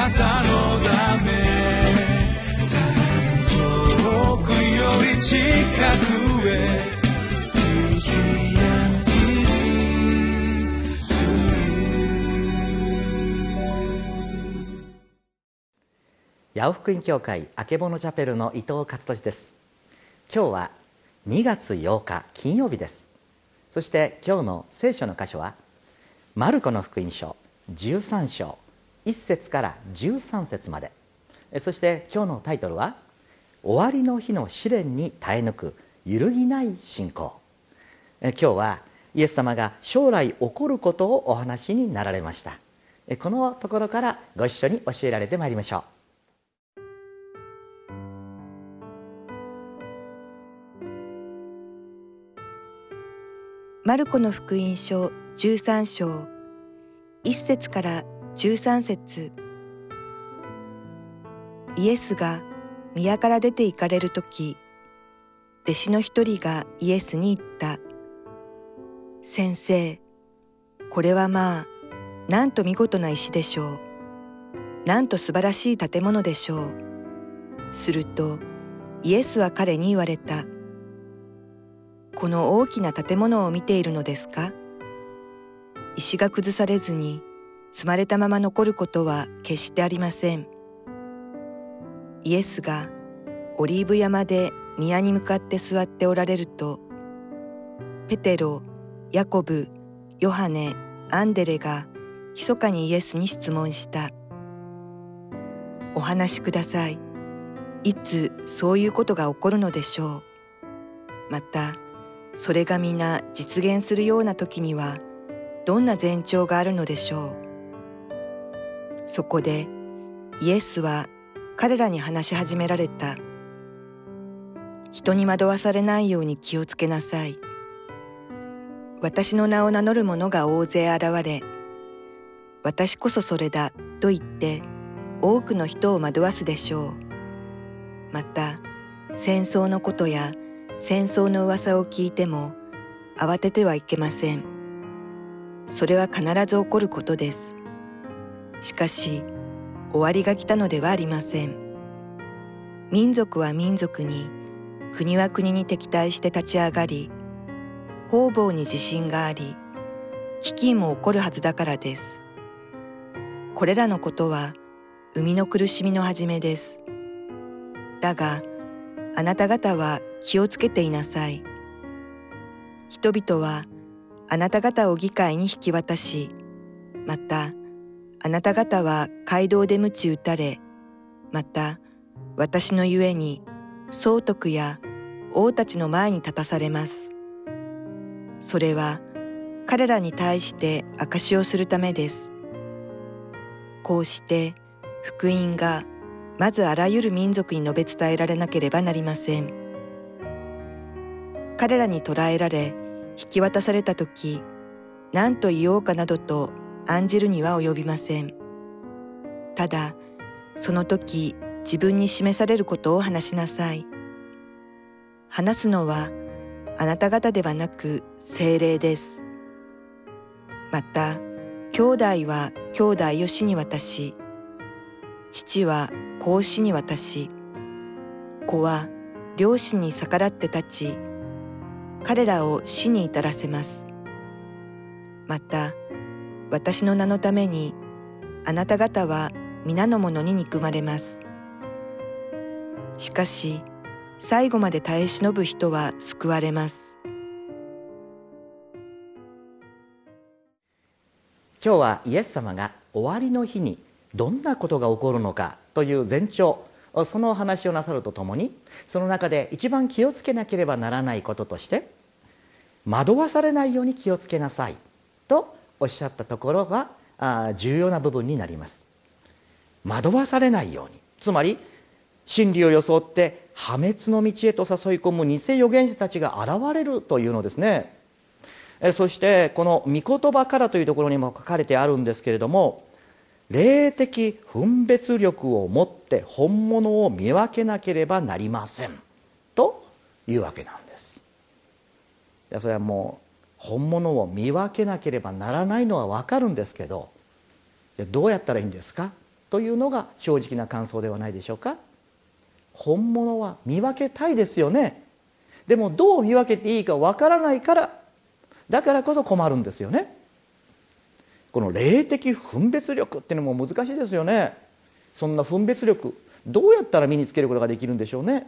なたのため遠くより近くへ八尾福音教会あけぼのチャペルの伊藤勝利です今日は2月8日金曜日ですそして今日の聖書の箇所はマルコの福音書13章1節から13節まで。そして今日のタイトルは終わりの日の試練に耐え抜く揺るぎない信仰。今日はイエス様が将来起こることをお話になられました。このところからご一緒に教えられてまいりましょう。マルコの福音書13章1節から13節。イエスが宮から出て行かれる時弟子の一人がイエスに言った「先生これはまあなんと見事な石でしょう。なんと素晴らしい建物でしょう」するとイエスは彼に言われた「この大きな建物を見ているのですか？石が崩されずに積まれたまま残ることは決してありません。イエスがオリーブ山で宮に向かって座っておられるとペテロヤコブヨハネアンデレが密かにイエスに質問した「お話しください。いつそういうことが起こるのでしょう」またそれが皆実現するような時にはどんな前兆があるのでしょう。そこでイエスは彼らに話し始められた人に惑わされないように気をつけなさい私の名を名乗る者が大勢現れ私こそそれだと言って多くの人を惑わすでしょうまた戦争のことや戦争の噂を聞いても慌ててはいけません。それは必ず起こることです。しかし終わりが来たのではありません。民族は民族に国は国に敵対して立ち上がり方々に自信があり飢饉も起こるはずだからです。これらのことは生みの苦しみの始めです。だがあなた方は気をつけていなさい。人々はあなた方を議会に引き渡し、またあなた方は街道で鞭打たれ、また私のゆえに総督や王たちの前に立たされます。それは彼らに対して証しをするためです。こうして福音がまずあらゆる民族に述べ伝えられなければなりません。彼らに捕らえられ引き渡された時何と言おうかなどと案じるには及びません。ただその時自分に示されることを話しなさい。話すのはあなた方ではなく精霊です。また兄弟は兄弟を死に渡し父は子を死に渡し子は両親に逆らって立ち彼らを死に至らせます。また、私の名のために、あなた方は皆の者に憎まれます。しかし、最後まで耐え忍ぶ人は救われます。今日はイエス様が終わりの日にどんなことが起こるのかという前兆そのお話をなさるとともにその中で一番気をつけなければならないこととして惑わされないように気をつけなさいとおっしゃったところが重要な部分になります。惑わされないように。つまり真理を装って破滅の道へと誘い込む偽預言者たちが現れるというのですね。そしてこの「御言葉から」というところにも書かれてあるんですけれども霊的分別力を持って本物を見分けなければなりません。というわけなんです。いやそれはもう本物を見分けなければならないのは分かるんですけどどうやったらいいんですか？というのが正直な感想ではないでしょうか？本物は見分けたいですよね。でもどう見分けていいかわからないからだからこそ困るんですよね。この霊的分別力っていうのも難しいですよね。そんな分別力どうやったら身につけることができるんでしょうね？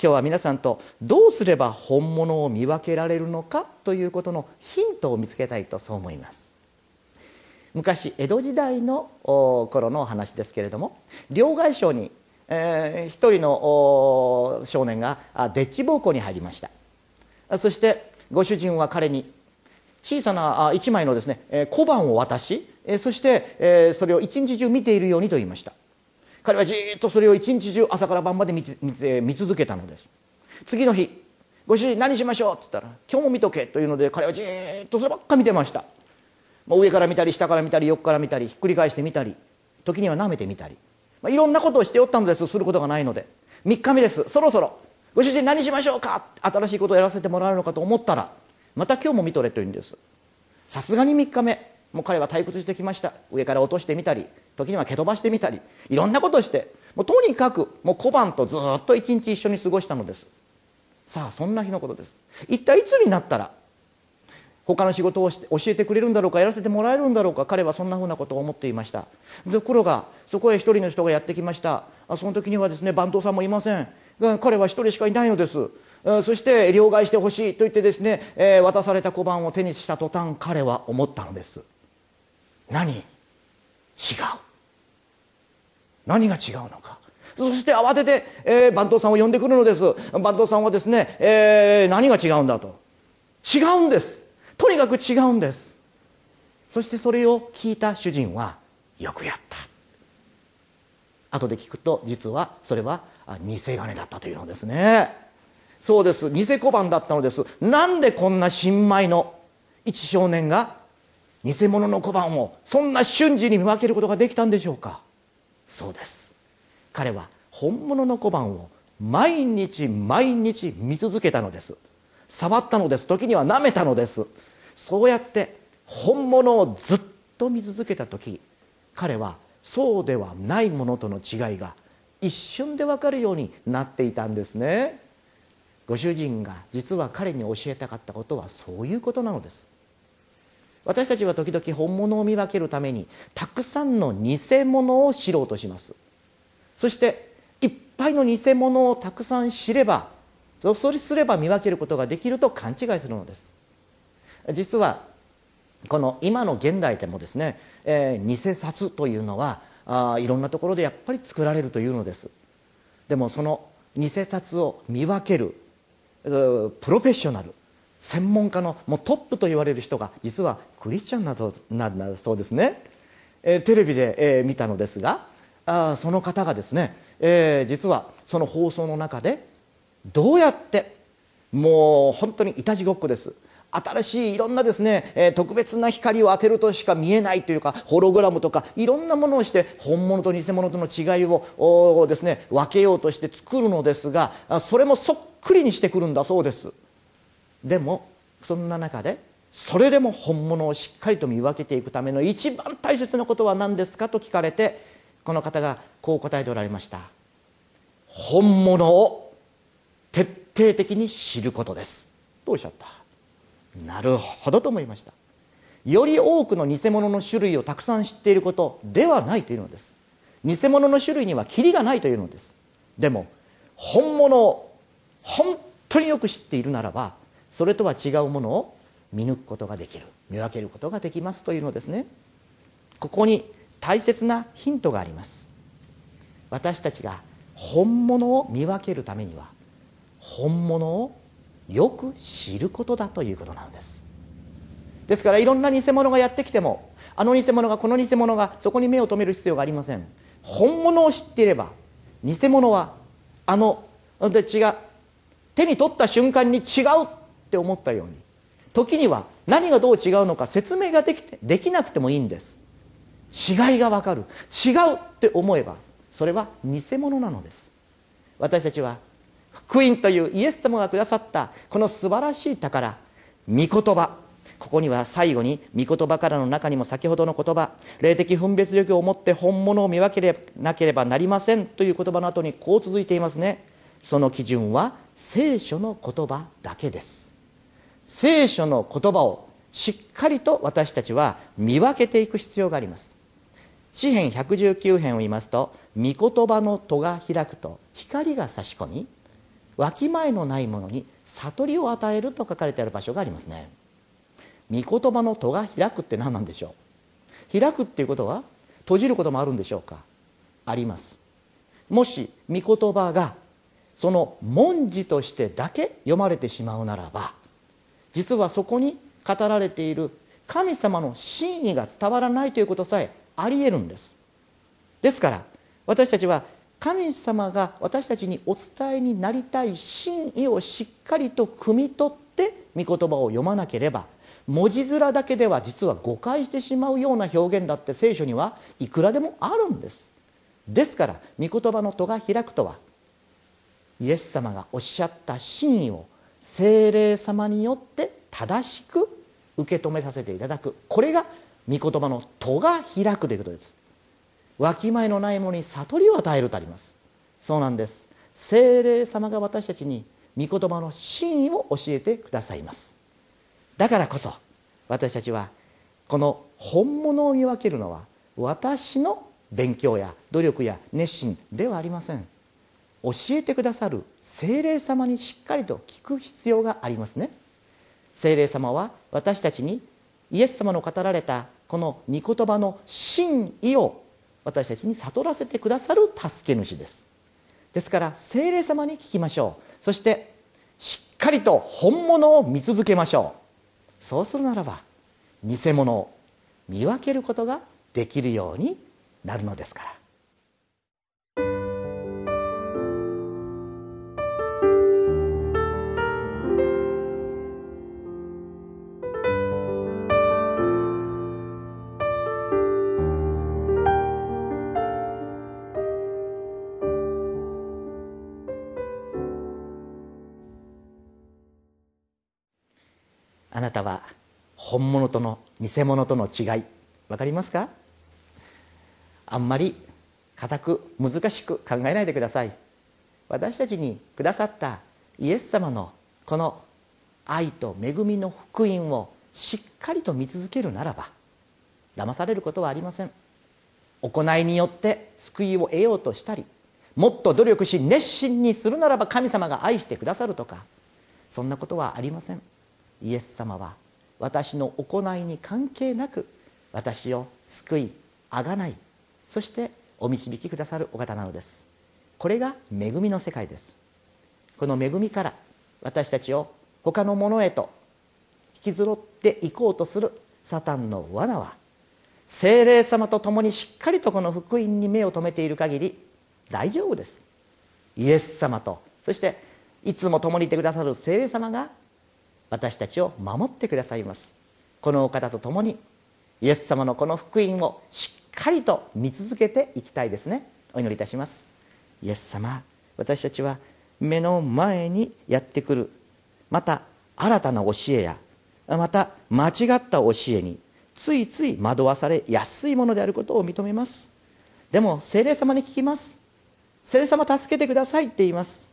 今日は皆さんとどうすれば本物を見分けられるのかということのヒントを見つけたいとそう思います。昔江戸時代の頃の話ですけれども両替商に、えー、一人の少年がデッチ奉公に入りました。そしてご主人は彼に小さな1枚のですね小判を渡しそしてそれを一日中見ているようにと言いました。彼はじっとそれを一日中朝から晩まで見見続けたのです。次の日ご主人何しましょうって言ったら今日も見とけというので彼はじっとそればっか見てました。上から見たり下から見たり横から見たりひっくり返してみたり時には舐めてみたり、まあ、いろんなことをしておったのです。することがないので。3日目です。そろそろご主人何しましょうか新しいことをやらせてもらえるのかと思ったらまた今日も見とれというんです。さすがに3日目。もう彼は退屈してきました。上から落としてみたり時には蹴飛ばしてみたりいろんなことをしてもうとにかくもう小判とずっと一日一緒に過ごしたのです。さあそんな日のことです。一体いつになったら他の仕事を教えてくれるんだろうかやらせてもらえるんだろうか彼はそんなふうなことを思っていました。ところがそこへ一人の人がやってきました。その時にはですね番頭さんもいません。彼は一人しかいないのです。そして両替してほしいと言ってですね、えー、渡された小判を手にした途端彼は思ったのです。何？違う。何が違うのか？そして慌てて、えー、番頭さんを呼んでくるのです。番頭さんはですね、えー、何が違うんだと？違うんです。とにかく違うんです。そしてそれを聞いた主人はよくやった。後で聞くと実はそれは偽金だったというのですね。そうです。偽小判だったのです。なんでこんな新米の一少年が偽物の小判をそんな瞬時に見分けることができたんでしょうか？そうです。彼は本物の小判を毎日毎日見続けたのです。触ったのです。時には舐めたのです。そうやって本物をずっと見続けた時彼はそうではないものとの違いが一瞬で分かるようになっていたんですね。ご主人が実は彼に教えたかったことはそういうことなのです。私たちは時々本物を見分けるためにたくさんの偽物を知ろうとします。そしていっぱいの偽物をたくさん知ればそれすれば見分けることができると勘違いするのです。実はこの今の現代でもですね、えー、偽札というのはあいろんなところでやっぱり作られるというのです。でもその偽札を見分けるプロフェッショナル専門家のもうトップと言われる人が実はクリスチャンなどなそうですね、えー、テレビで、えー、見たのですがあその方がですね、えー、実はその放送の中でどうやってもう本当にいたちごっこです。新しいいろんなですね、えー、特別な光を当てるとしか見えないというかホログラムとかいろんなものをして本物と偽物との違いをですね分けようとして作るのですがそれもそっくりにしてくるんだそうです。でもそんな中でそれでも本物をしっかりと見分けていくための一番大切なことは何ですかと聞かれてこの方がこう答えておられました。本物を徹底的に知ることです。とおっしゃった？なるほどと思いました。より多くの偽物の種類をたくさん知っていることではないというのです。偽物の種類にはキリがないというのです。でも本物を本当によく知っているならばそれとは違うものを見抜くことができる。見分けることができますというのですね。ここに大切なヒントがあります。私たちが本物を見分けるためには本物をよく知ることだということなんです。ですからいろんな偽物がやってきてもあの偽物がこの偽物がそこに目を留める必要がありません。本物を知っていれば偽物はあので違う手に取った瞬間に違うって思ったように。時には何がどう違うのか説明ができてできなくてもいいんです。違いがわかる。違うって思えばそれは偽物なのです。私たちは福音というイエス様がくださったこの素晴らしい宝御言葉。ここには最後に御言葉からの中にも先ほどの言葉霊的分別力を持って本物を見分けなければなりませんという言葉の後にこう続いていますね。その基準は聖書の言葉だけです。聖書の言葉をしっかりと私たちは見分けていく必要があります。詩編119編を言いますと御言葉の戸が開くと光が差し込みわきまえのないものに悟りを与えると書かれてある場所がありますね。御言葉の戸が開くって何なんでしょう？開くっていうことは閉じることもあるんでしょうか？あります。もし御言葉がその文字としてだけ読まれてしまうならば実はそこに語られている神様の真意が伝わらないということさえありえるんです。ですから私たちは神様が私たちにお伝えになりたい真意をしっかりと汲み取って御言葉を読まなければ文字面だけでは実は誤解してしまうような表現だって聖書にはいくらでもあるんです。ですから御言葉の戸が開くとはイエス様がおっしゃった真意を精霊様によって正しく受け止めさせていただく。これが御言葉の戸が開くということです。わきまえのないものに悟りを与えるとあります。そうなんです。精霊様が私たちに御言葉の真意を教えてくださいます。だからこそ私たちはこの本物を見分けるのは私の勉強や努力や熱心ではありません。教えてくださる精霊様にしっかりと聞く必要がありますね。精霊様は私たちにイエス様の語られたこの御言葉の真意を私たちに悟らせてくださる助け主です。ですから精霊様に聞きましょう。そしてしっかりと本物を見続けましょう。そうするならば偽物を見分けることができるようになるのですから。なたは本物との偽物との違い分かりますか？あんまり固く難しく考えないでください。私たちにくださったイエス様のこの愛と恵みの福音をしっかりと見続けるならば騙されることはありません。行いによって救いを得ようとしたりもっと努力し熱心にするならば神様が愛してくださるとかそんなことはありません。イエス様は私の行いに関係なく私を救いあがないそしてお導きくださるお方なのです。これが恵みの世界です。この恵みから私たちを他のものへと引きずろっていこうとするサタンの罠は精霊様と共にしっかりとこの福音に目を留めている限り大丈夫です。イエス様とそしていつも共にいてくださる精霊様が私たちを守ってくださいます。このお方と共にイエス様のこの福音をしっかりと見続けていきたいですね。お祈りいたします。イエス様私たちは目の前にやってくる。また新たな教えやまた間違った教えについつい惑わされやすいものであることを認めます。でも精霊様に聞きます。精霊様助けてくださいって言います。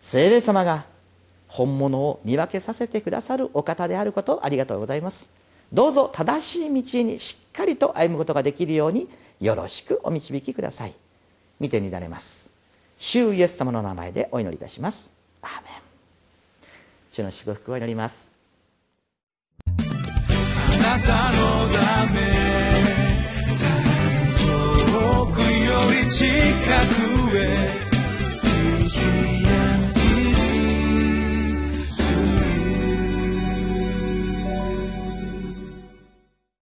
精霊様が本物を見分けさせてくださるお方であることありがとうございます。どうぞ正しい道にしっかりと歩むことができるようによろしくお導きください。見てになれます。主イエス様の名前でお祈りいたします。アーメン。主の祝福を祈ります。あなたのため遠くより近くへ